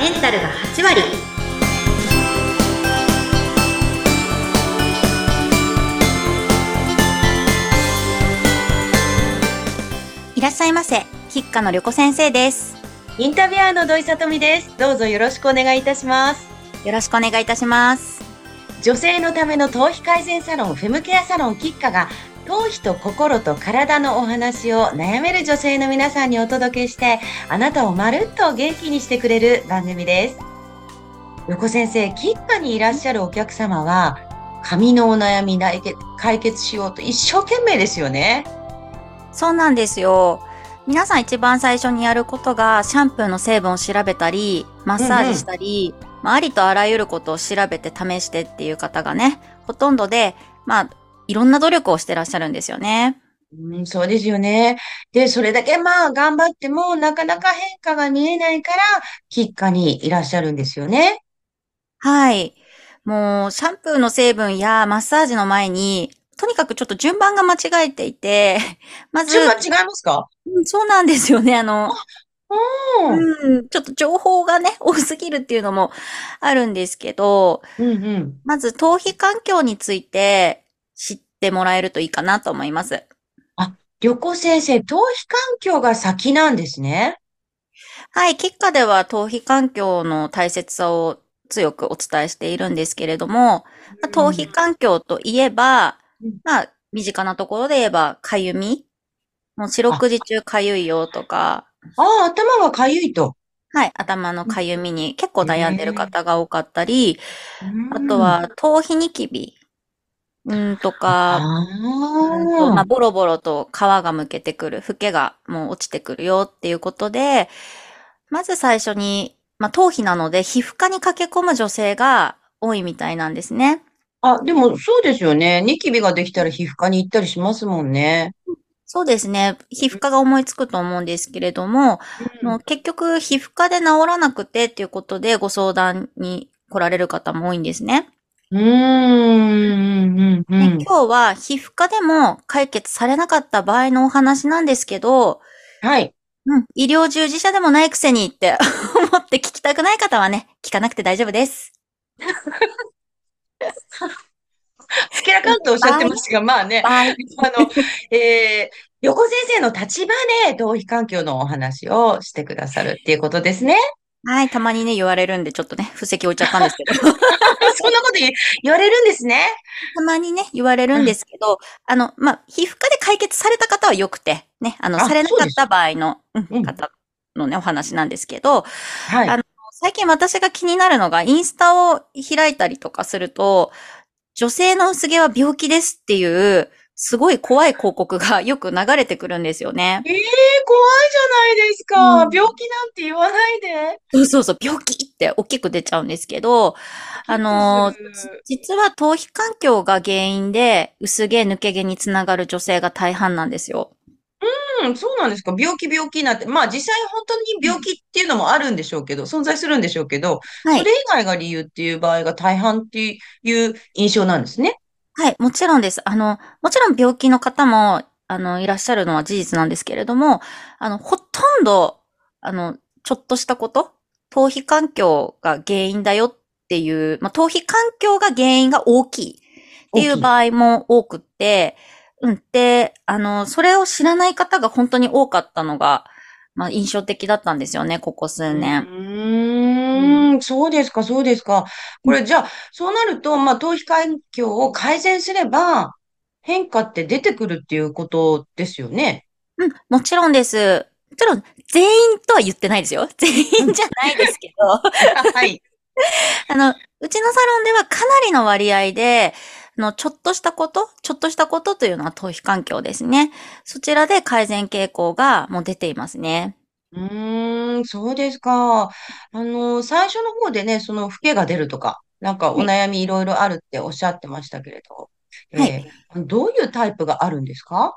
メンタルが8割いらっしゃいませ吉川の旅子先生ですインタビュアーの土井さとみです。どうぞよろしくお願いいたします。よろしくお願いいたします女性のための頭皮改善サロン、フェムケアサロンキッカが、頭皮と心と体のお話を悩める女性の皆さんにお届けして、あなたをまるっと元気にしてくれる番組です。横先生、キッカにいらっしゃるお客様は、髪のお悩み解決解決しようと一生懸命ですよね。そうなんですよ皆さん一番最初にやることがシャンプーの成分を調べたりマッサージしたり、まあ、ありとあらゆることを調べて試してっていう方がねほとんどでまあいろんな努力をしてらっしゃるんですよね。うん、そうですよね。で、それだけまあ頑張ってもなかなか変化が見えないから、キッカにいらっしゃるんですよね。はい。もう、シャンプーの成分やマッサージの前に、とにかくちょっと順番が間違えていて、まず、順番違いますか？うんそうなんですよね。あの、うん。うん、ちょっと情報がね、多すぎるっていうのもあるんですけど、うんうん。まず頭皮環境について知ってもらえるといいかなと思います。旅行先生、頭皮環境が先なんですね。はい、結果では頭皮環境の大切さを強くお伝えしているんですけれども、まあ頭皮環境といえば、うん。まあ、身近なところで言えば、かゆみ。もう四六時中かゆいよとか、あ。あ、頭がかゆいと。はい、頭のかゆみに結構悩んでる方が多かったり、うん。あと、は頭皮ニキビ、うん、とか、あうんとまあ、あ、ボロボロと皮がむけてくる、フケがもう落ちてくるよっていうことで、まず最初に、まあ、頭皮なので皮膚科に駆け込む女性が多いみたいなんですね。あ、でもそうですよね。ニキビができたら皮膚科に行ったりしますもんね。そうですね。皮膚科が思いつくと思うんですけれども、もう結局皮膚科で治らなくてっていうことでご相談に来られる方も多いんですね。うん、うん、うん、うでん。今日は皮膚科でも解決されなかった場合のお話なんですけど、はい。うん、医療従事者でもないくせにって 思って聞きたくない方はね、聞かなくて大丈夫です。すきらかんとおっしゃってますが、まあね、はい。あの、えー、横先生の立場で頭皮環境のお話をしてくださるっていうことですね。はい、たまにね、言われるんで、ちょっとね、布石置いちゃったんですけど。そんなこと言われるんですね。たまにね、言われるんですけど、あの、まあ、皮膚科で解決された方は良くて、ね、あの、あされなかった場合の、うんうん方のね、お話なんですけど、はい。あの最近私が気になるのが、インスタを開いたりとかすると、女性の薄毛は病気ですっていう、すごい怖い広告がよく流れてくるんですよね。ええ怖いじゃないですか。うん病気なんて言わないで。そうそうそう、病気って大きく出ちゃうんですけど、あの実は頭皮環境が原因で薄毛抜け毛につながる女性が大半なんですよ。うん、そうなんですか。病気病気なんて。まあ実際本当に病気っていうのもあるんでしょうけど、存在するんでしょうけど、はいそれ。以外が理由っていう場合が大半っていう印象なんですね。はい、もちろんです。あの、もちろん病気の方も、あの、いらっしゃるのは事実なんですけれども、あの、ほとんど、あの、ちょっとしたこと、頭皮環境が原因だよっていう、まあ、頭皮環境が原因が大きいっていう場合も多くって、うん。で、あの、それを知らない方が本当に多かったのが、まあ、印象的だったんですよね、ここ数年。うーん、そうですか、そうですか。これじゃあ、そうなると、まあ、頭皮環境を改善すれば、変化って出てくるっていうことですよね。うん、もちろんです。もちろん、全員とは言ってないですよ。全員じゃないですけど。はい。あの、うちのサロンではかなりの割合で、あの、ちょっとしたこと、ちょっとしたことというのは頭皮環境ですね。そちらで改善傾向がもう出ていますね。うーん、そうですか。あの、最初の方でね、その、老けが出るとか、なんかお悩みいろいろあるっておっしゃってましたけれど、はいえーどういうタイプがあるんですか？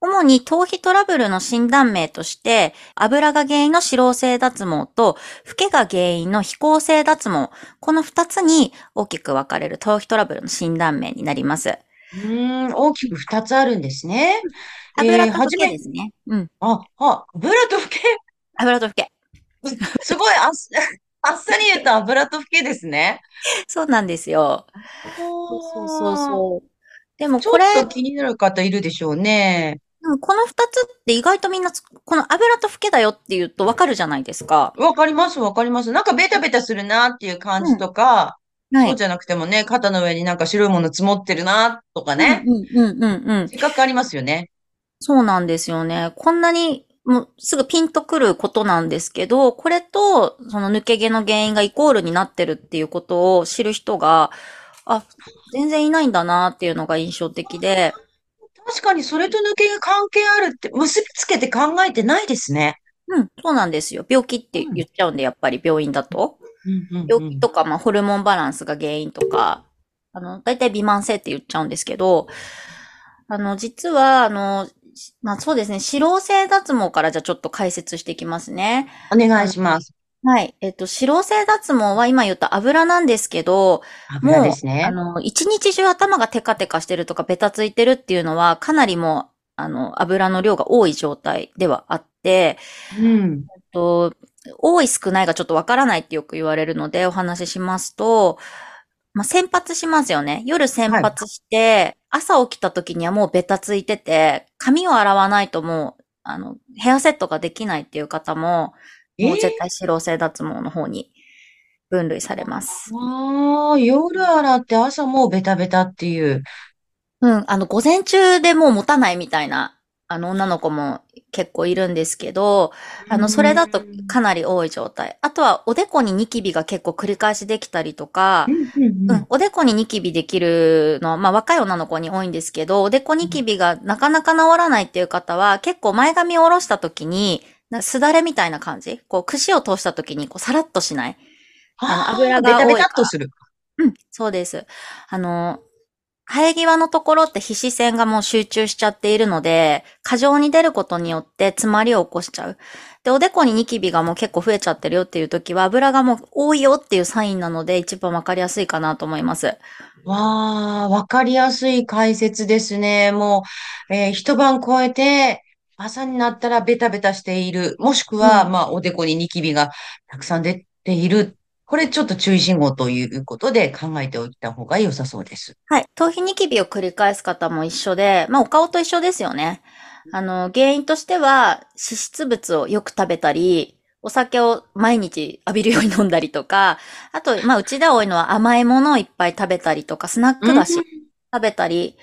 主に頭皮トラブルの診断名として、油が原因の脂漏性脱毛と、老けが原因の非光性脱毛、この二つに大きく分かれる頭皮トラブルの診断名になります。うーん、大きく二つあるんですね。油と老はじめけですね。うん。あ、あ、油と老け、油と老け。すごい、あ、す あっさり言うと油とフケですね。そうなんですよ。そうそうそうそう。でもこれ、ちょっと気になる方いるでしょうね。この二つって意外とみんなつ、この油とフケだよって言うとわかるじゃないですか。わかります、わかります。なんかベタベタするなっていう感じとか、はい。そうじゃなくてもね、肩の上になんか白いもの積もってるなとかね。うんうんうんうんうん。自覚ありますよね。そうなんですよね。こんなに、もうすぐピンとくることなんですけど、これと、その抜け毛の原因がイコールになってるっていうことを知る人が、あ、全然いないんだなっていうのが印象的で、確かにそれと抜けが関係あるって結びつけて考えてないですね。うん、そうなんですよ。病気って言っちゃうんで、やっぱり病院だと。うんうん病気とか、まあ、ホルモンバランスが原因とか、あの、大体微慢性って言っちゃうんですけど、あの、実は、あの、まあそうですね、脂漏性脱毛からじゃあちょっと解説していきますね。お願いします。はい。えっと、脂漏性脱毛は今言った油なんですけど、油ですあね。の、一日中頭がテカテカしてるとかベタついてるっていうのは、かなりもう、あの、油の量が多い状態ではあって、うん。えっと、多い少ないがちょっとわからないってよく言われるのでお話ししますと、まあ、先発しますよね。夜先発して、朝起きた時にはもうベタついてて、髪を洗わないともう、あの、ヘアセットができないっていう方も、えもう絶対脂漏性脱毛の方に分類されます。ああ、夜洗って朝もうベタベタっていう。うん、あの、午前中でもう持たないみたいな、あの、女の子も結構いるんですけど、あの、それだとかなり多い状態。あとは、おでこにニキビが結構繰り返しできたりとかう、んうんうんうん、おでこにニキビできるのは、まあ若い女の子に多いんですけど、おでこニキビがなかなか治らないっていう方は、結構前髪を下ろした時に、なすだれみたいな感じ？こう、串を通した時に、こう、さらっとしない。あの油がベタベ多いからタっとする。うん、そうです。あの、生え際のところって皮脂腺がもう集中しちゃっているので、過剰に出ることによって詰まりを起こしちゃう。で、おでこにニキビがもう結構増えちゃってるよっていう時は、油がもう多いよっていうサインなので、一番わかりやすいかなと思います。わあ、わかりやすい解説ですね。もう、えー一晩超えて、朝になったらベタベタしている。もしくは、うんまあ、おでこにニキビがたくさん出ている。これちょっと注意信号ということで考えておいた方が良さそうです。はい。頭皮ニキビを繰り返す方も一緒で、まあお顔と一緒ですよね。あの、原因としては、脂質物をよく食べたり、お酒を毎日浴びるように飲んだりとか、あと、まあうちでは多いのは甘いものをいっぱい食べたりとか、スナック菓子食べたり、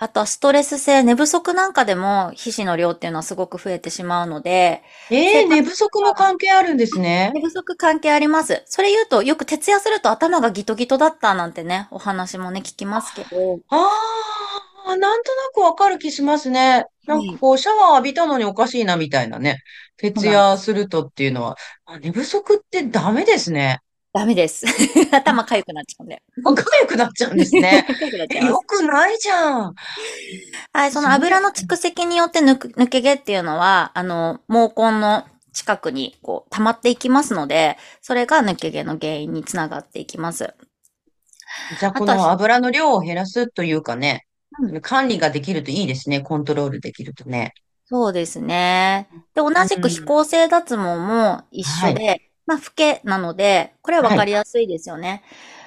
あとはストレス性、寝不足なんかでも皮脂の量っていうのはすごく増えてしまうので、ええ寝不足も関係あるんですね。寝不足関係あります。それ言うと、よく徹夜すると頭がギトギトだったなんてね、お話もね、聞きますけど、ああ、なんとなくわかる気しますね。なんかこう、シャワー浴びたのにおかしいなみたいなね。徹夜するとっていうのは、あ寝不足ってダメですね。ダメです。頭痒くなっちゃうんで。あかゆくなっちゃうんですね。痒くよくないじゃん。はい、その油の蓄積によって抜く抜け毛っていうのは、あの、毛根の近くにこう溜まっていきますので、それが抜け毛の原因につながっていきます。じゃあ、この油の量を減らすというかね、う管理ができるといいですね。コントロールできるとね。そうですね。で、同じく非構成脱毛も一緒で、まあ、老けなので、これはわかりやすいですよね。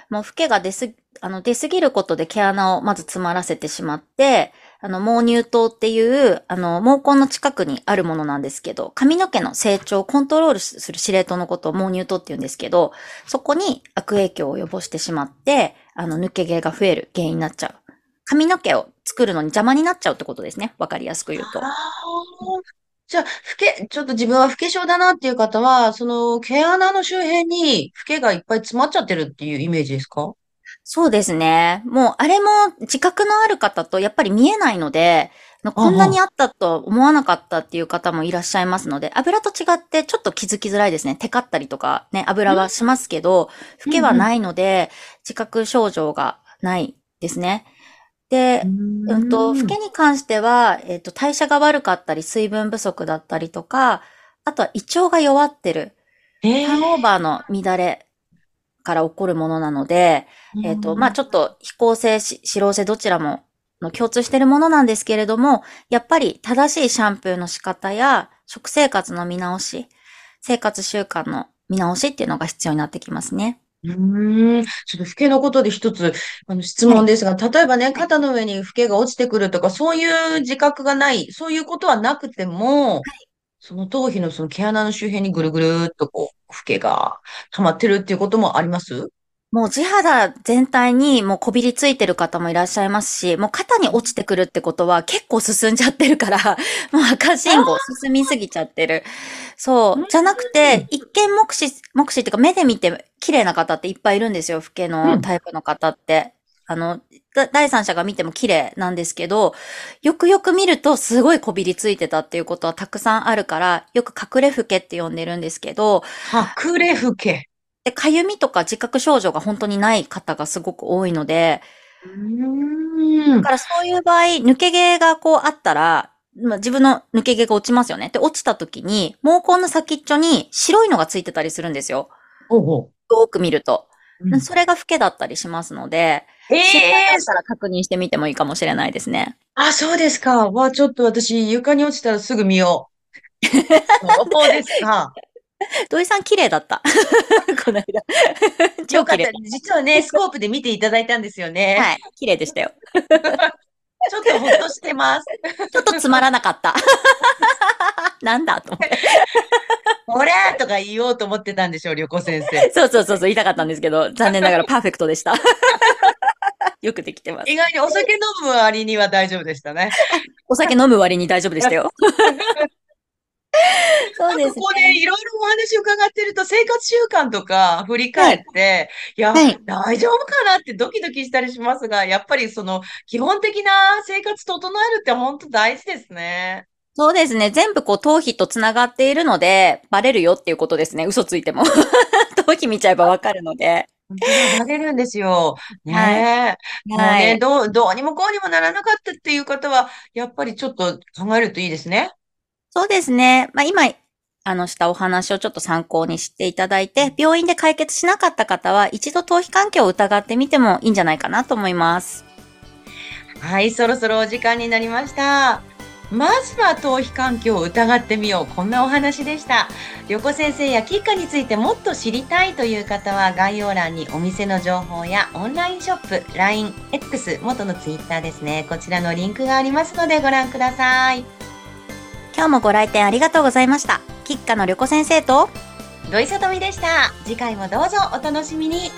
もう老けが出す、あの、出すぎることで毛穴をまず詰まらせてしまって、あの、毛乳頭っていう、あの、毛根の近くにあるものなんですけど、髪の毛の成長をコントロールする司令塔のことを毛乳頭って言うんですけど、そこに悪影響を及ぼしてしまって、あの、抜け毛が増える原因になっちゃう。髪の毛を作るのに邪魔になっちゃうってことですね。わかりやすく言うと。じゃあ、老け、ちょっと自分は老け性だなっていう方は、その毛穴の周辺に老けがいっぱい詰まっちゃってるっていうイメージですか？そうですね。もう、あれも自覚のある方とやっぱり見えないので、こんなにあったと思わなかったっていう方もいらっしゃいますので、油と違ってちょっと気づきづらいですね。テカったりとかね、油はしますけど、老けはないので、自覚症状がないですね。で、うんと、老けに関しては、えっ、と、代謝が悪かったり、水分不足だったりとか、あとは胃腸が弱ってる。えターンオーバーの乱れから起こるものなので、えっ、と、まあ、ちょっと非構成、し脂漏性どちらもの共通しているものなんですけれども、やっぱり正しいシャンプーの仕方や食生活の見直し、生活習慣の見直しっていうのが必要になってきますね。うーん、ちょっと老けのことで一つ、あの、質問ですが、例えばね、肩の上に老けが落ちてくるとか、そういう自覚がない、そういうことはなくても、その頭皮のその毛穴の周辺にぐるぐるっとこう、老けが溜まってるっていうこともあります？もう地肌全体にもうこびりついてる方もいらっしゃいますし、もう肩に落ちてくるってことは結構進んじゃってるから、もう赤信号進みすぎちゃってる。そうう。じゃなくて、一見目視、目視っていうか目で見て綺麗な方っていっぱいいるんですよ。老けのタイプの方って。あの、だ第三者が見ても綺麗なんですけど、よくよく見るとすごいこびりついてたっていうことはたくさんあるから、よく隠れ老けって呼んでるんですけど、隠れ老け。で、かゆみとか自覚症状が本当にない方がすごく多いので、だ。からそういう場合、抜け毛がこうあったら、まあ、自分の抜け毛が落ちますよね。で、落ちた時に、毛根の先っちょに白いのがついてたりするんですよ。ほうほよく見ると。う。うんそれが老けだったりしますので、ええったら確認してみてもいいかもしれないですね。あ、そうですか。わ、ちょっと私、床に落ちたらすぐ見よう。そうですか。土井さん綺麗だった。この間。よ 超綺麗。実はね、スコープで見ていただいたんですよね。はい。綺麗でしたよ。ちょっとほっとしてます。ちょっとつまらなかった。なんだと思って。ほらーとか言おうと思ってたんでしょう、旅行先生。そうそうそうそう、言いたかったんですけど、残念ながらパーフェクトでした。よくできてます。意外にお酒飲む割には大丈夫でしたね。お酒飲む割に大丈夫でしたよ。そうですここでいろいろお話伺ってると、生活習慣とか振り返って、いや、はい大丈夫かなってドキドキしたりしますが、やっぱりその基本的な生活整えるって本当大事ですね。そうですね。全部こう頭皮とつながっているので、バレるよっていうことですね。嘘ついても。頭皮見ちゃえばわかるので。本当にバレるんですよ。ねえ。もうね、はい。どう、どうにもこうにもならなかったっていう方は、やっぱりちょっと考えるといいですね。そうですね。まあ今、あの、したお話をちょっと参考にしていただいて、病院で解決しなかった方は、一度頭皮環境を疑ってみてもいいんじゃないかなと思います。はい、そろそろお時間になりました。まずは頭皮環境を疑ってみよう。こんなお話でした。旅子先生やキッカについてもっと知りたいという方は概要欄にお店の情報やオンラインショップ、LINE、X、元の Twitter ですね。こちらのリンクがありますのでご覧ください。今日もご来店ありがとうございました。吉花の旅子先生と、土井さとみでした。次回もどうぞお楽しみに。